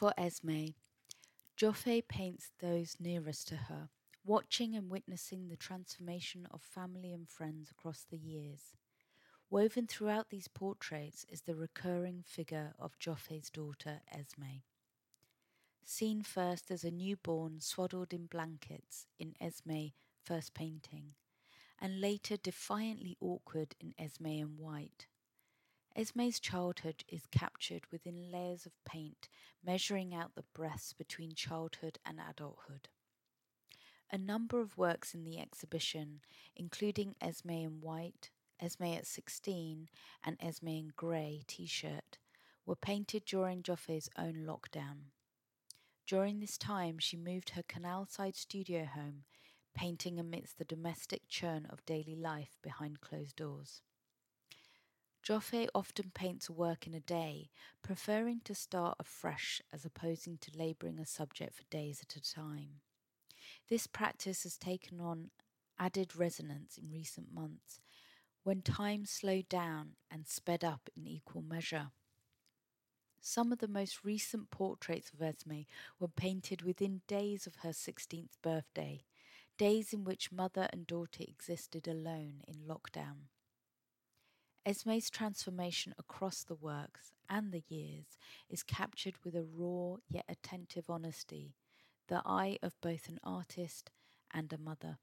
For Esme, Joffe paints those nearest to her, watching and witnessing the transformation of family and friends across the years. Woven throughout these portraits is the recurring figure of Joffe's daughter, Esme. Seen first as a newborn swaddled in blankets in Esme first painting, and later defiantly awkward in Esme in white. Esme's childhood is captured within layers of paint, measuring out the breaths between childhood and adulthood. A number of works in the exhibition, including Esme in white, Esme at 16, and Esme in grey t shirt, were painted during Joffe's own lockdown. During this time, she moved her canal-side studio home, painting amidst the domestic churn of daily life behind closed doors. Joffe often paints a work in a day, preferring to start afresh as opposing to labouring a subject for days at a time. This practice has taken on added resonance in recent months, when time slowed down and sped up in equal measure. Some of the most recent portraits of Esme were painted within days of her 16th birthday, days in which mother and daughter existed alone in lockdown. Esme's transformation across the works and the years is captured with a raw yet attentive honesty, the eye of both an artist and a mother.